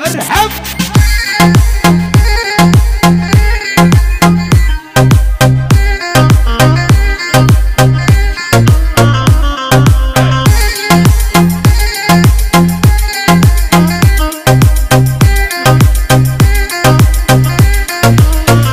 and help